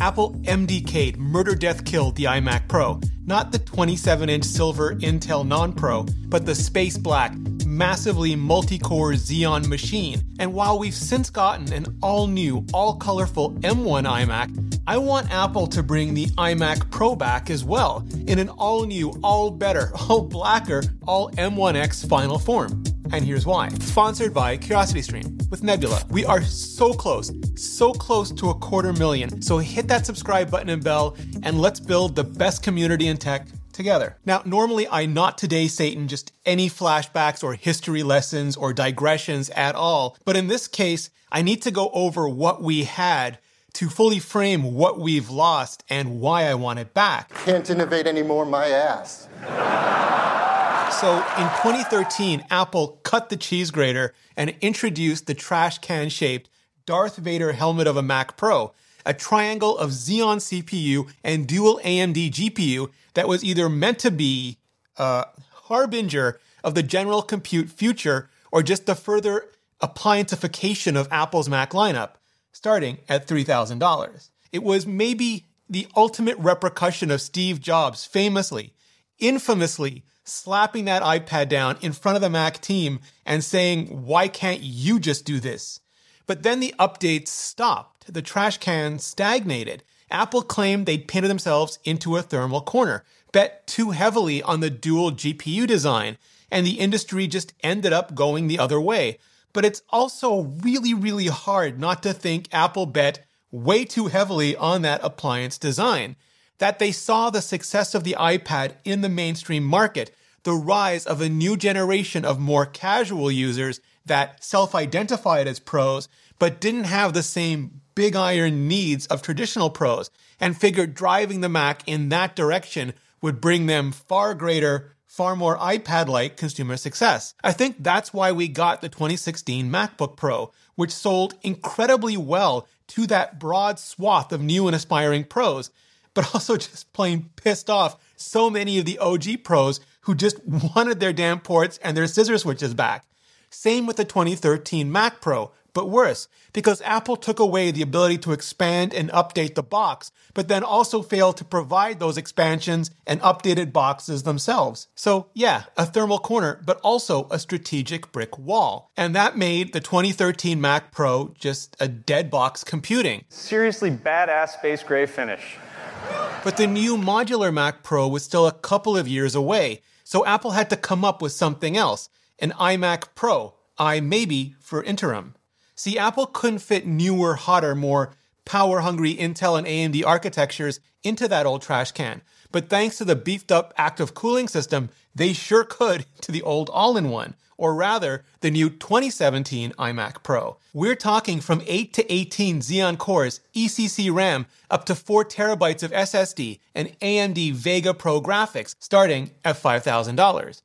Apple MDK'd, murder death killed the iMac Pro. Not the 27 inch silver Intel Non Pro, but the space black, massively multi core Xeon machine. And while we've since gotten an all new, all colorful M1 iMac, I want Apple to bring the iMac Pro back as well, in an all new, all better, all blacker, all M1X final form. And here's why. Sponsored by CuriosityStream with Nebula. We are so close, so close to a quarter million. So hit that subscribe button and bell, and let's build the best community in tech together. Now, normally I not today Satan just any flashbacks or history lessons or digressions at all. But in this case, I need to go over what we had to fully frame what we've lost and why I want it back. Can't innovate anymore, my ass. So in 2013, Apple cut the cheese grater and introduced the trash can shaped Darth Vader helmet of a Mac Pro, a triangle of Xeon CPU and dual AMD GPU that was either meant to be a harbinger of the general compute future or just the further applianceification of Apple's Mac lineup, starting at $3,000. It was maybe the ultimate repercussion of Steve Jobs famously, infamously slapping that iPad down in front of the Mac team and saying, why can't you just do this? But then the updates stopped. The trash can stagnated. Apple claimed they'd painted themselves into a thermal corner, bet too heavily on the dual GPU design, and the industry just ended up going the other way. But it's also really, really hard not to think Apple bet way too heavily on that appliance design. That they saw the success of the iPad in the mainstream market, the rise of a new generation of more casual users that self identified as pros, but didn't have the same big iron needs of traditional pros, and figured driving the Mac in that direction would bring them far greater, far more iPad like consumer success. I think that's why we got the 2016 MacBook Pro, which sold incredibly well to that broad swath of new and aspiring pros, but also just plain pissed off so many of the OG pros who just wanted their damn ports and their scissor switches back. Same with the 2013 Mac Pro, but worse, because Apple took away the ability to expand and update the box, but then also failed to provide those expansions and updated boxes themselves. So, yeah, a thermal corner, but also a strategic brick wall. And that made the 2013 Mac Pro just a dead box computing. Seriously badass space gray finish. But the new modular Mac Pro was still a couple of years away, so Apple had to come up with something else an iMac Pro, i maybe for interim. See, Apple couldn't fit newer, hotter, more power hungry Intel and AMD architectures into that old trash can. But thanks to the beefed up active cooling system, they sure could to the old all in one, or rather, the new 2017 iMac Pro. We're talking from 8 to 18 Xeon cores, ECC RAM, up to 4 terabytes of SSD, and AMD Vega Pro graphics, starting at $5,000.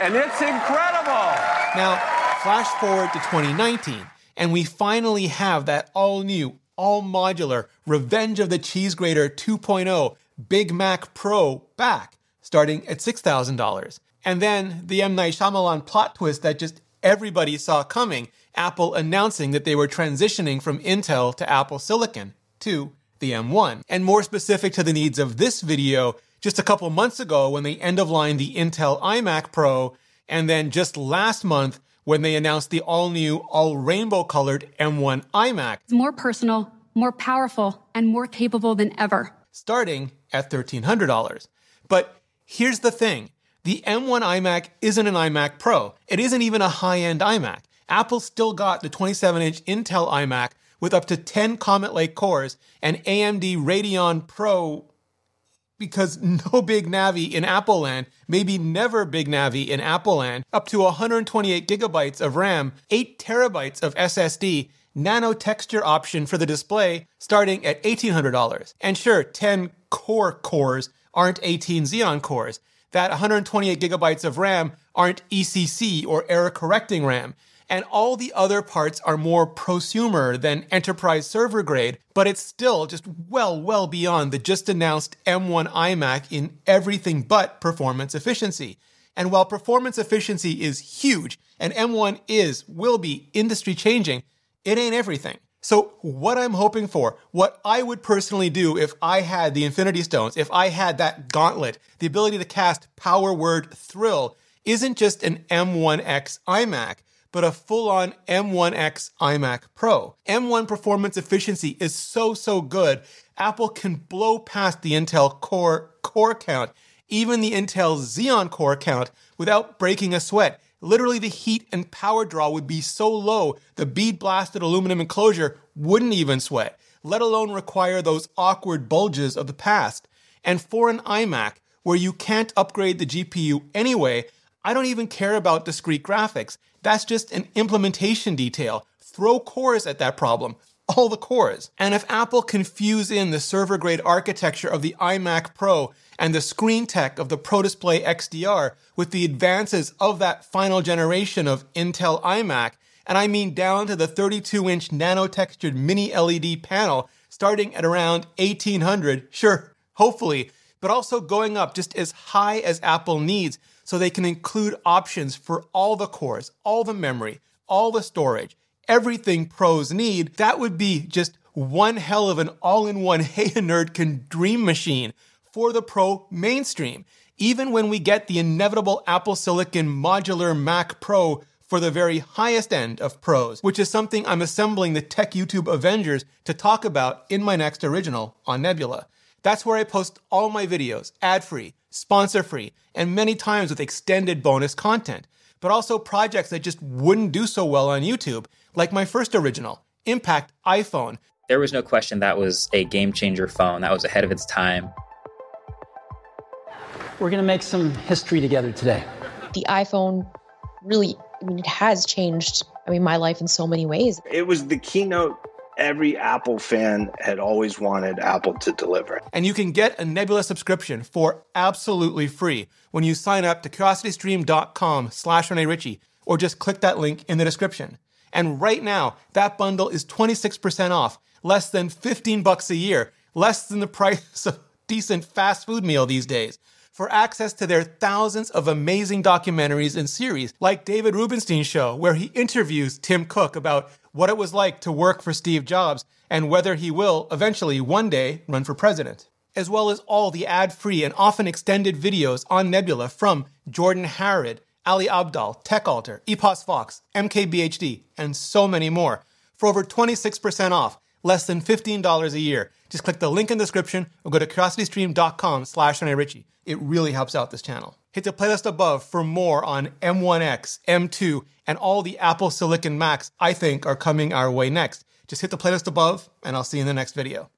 And it's incredible! Now, flash forward to 2019, and we finally have that all new, all modular Revenge of the Cheese Grater 2.0 Big Mac Pro back, starting at $6,000. And then the M. Night Shyamalan plot twist that just everybody saw coming Apple announcing that they were transitioning from Intel to Apple Silicon to the M1. And more specific to the needs of this video, just a couple months ago when they end of line the Intel iMac Pro, and then just last month when they announced the all new, all rainbow colored M1 iMac. It's more personal, more powerful, and more capable than ever. Starting at $1,300. But here's the thing the M1 iMac isn't an iMac Pro. It isn't even a high end iMac. Apple still got the 27 inch Intel iMac with up to 10 Comet Lake cores and AMD Radeon Pro because no big Navi in Apple land, maybe never big Navi in Apple land, up to 128 gigabytes of RAM, 8 terabytes of SSD, nano texture option for the display starting at $1,800. And sure, 10 core cores aren't 18 Xeon cores. That 128 gigabytes of RAM aren't ECC or error correcting RAM and all the other parts are more prosumer than enterprise server grade, but it's still just well, well beyond the just announced M1 iMac in everything but performance efficiency. And while performance efficiency is huge, and M1 is, will be industry changing, it ain't everything. So, what I'm hoping for, what I would personally do if I had the Infinity Stones, if I had that gauntlet, the ability to cast Power Word Thrill, isn't just an M1X iMac, but a full on M1X iMac Pro. M1 performance efficiency is so, so good, Apple can blow past the Intel Core core count, even the Intel Xeon core count, without breaking a sweat. Literally, the heat and power draw would be so low, the bead blasted aluminum enclosure wouldn't even sweat, let alone require those awkward bulges of the past. And for an iMac, where you can't upgrade the GPU anyway, I don't even care about discrete graphics. That's just an implementation detail. Throw cores at that problem. All the cores. And if Apple can fuse in the server grade architecture of the iMac Pro and the screen tech of the Pro Display XDR with the advances of that final generation of Intel iMac, and I mean down to the 32 inch nano textured mini LED panel starting at around 1800, sure, hopefully, but also going up just as high as Apple needs so they can include options for all the cores, all the memory, all the storage, everything pros need. That would be just one hell of an all in one Hey a Nerd can dream machine for the Pro mainstream, even when we get the inevitable Apple Silicon modular Mac Pro for the very highest end of pros, which is something I'm assembling the Tech YouTube Avengers to talk about in my next original on Nebula. That's where I post all my videos, ad free, sponsor free, and many times with extended bonus content, but also projects that just wouldn't do so well on YouTube, like my first original, Impact iPhone. There was no question that was a game changer phone that was ahead of its time. We're going to make some history together today. The iPhone really, I mean, it has changed, I mean, my life in so many ways. It was the keynote every Apple fan had always wanted Apple to deliver. And you can get a Nebula subscription for absolutely free when you sign up to curiositystream.com slash Rene Ritchie or just click that link in the description. And right now, that bundle is 26% off, less than 15 bucks a year, less than the price of decent fast food meal these days. For access to their thousands of amazing documentaries and series, like David Rubenstein's show, where he interviews Tim Cook about what it was like to work for Steve Jobs and whether he will eventually one day run for president, as well as all the ad free and often extended videos on Nebula from Jordan Harrod, Ali Abdaal, TechAltar, Epos Fox, MKBHD, and so many more for over 26% off, less than $15 a year. Just click the link in the description or go to curiositystream.com slash Ritchie. It really helps out this channel. Hit the playlist above for more on M1X, M2, and all the Apple Silicon Macs I think are coming our way next. Just hit the playlist above, and I'll see you in the next video.